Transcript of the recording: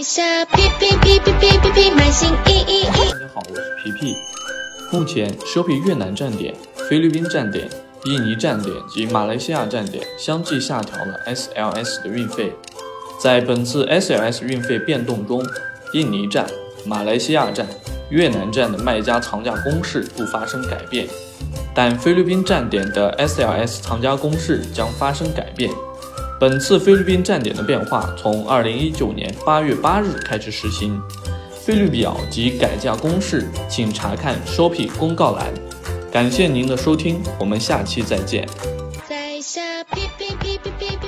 一下，皮皮皮皮皮皮皮，买新衣衣衣。大家好，我是皮皮。目前，Shopee 越南站点、菲律宾站点、印尼站点及马来西亚站点相继下调了 SLS 的运费。在本次 SLS 运费变动中，印尼站、马来西亚站、越南站的卖家藏价公式不发生改变，但菲律宾站点的 SLS 藏价公式将发生改变。本次菲律宾站点的变化从二零一九年八月八日开始实行。菲律表及改价公示请查看 shopping 公告栏。感谢您的收听我们下期再见。在下哔哔哔哔哔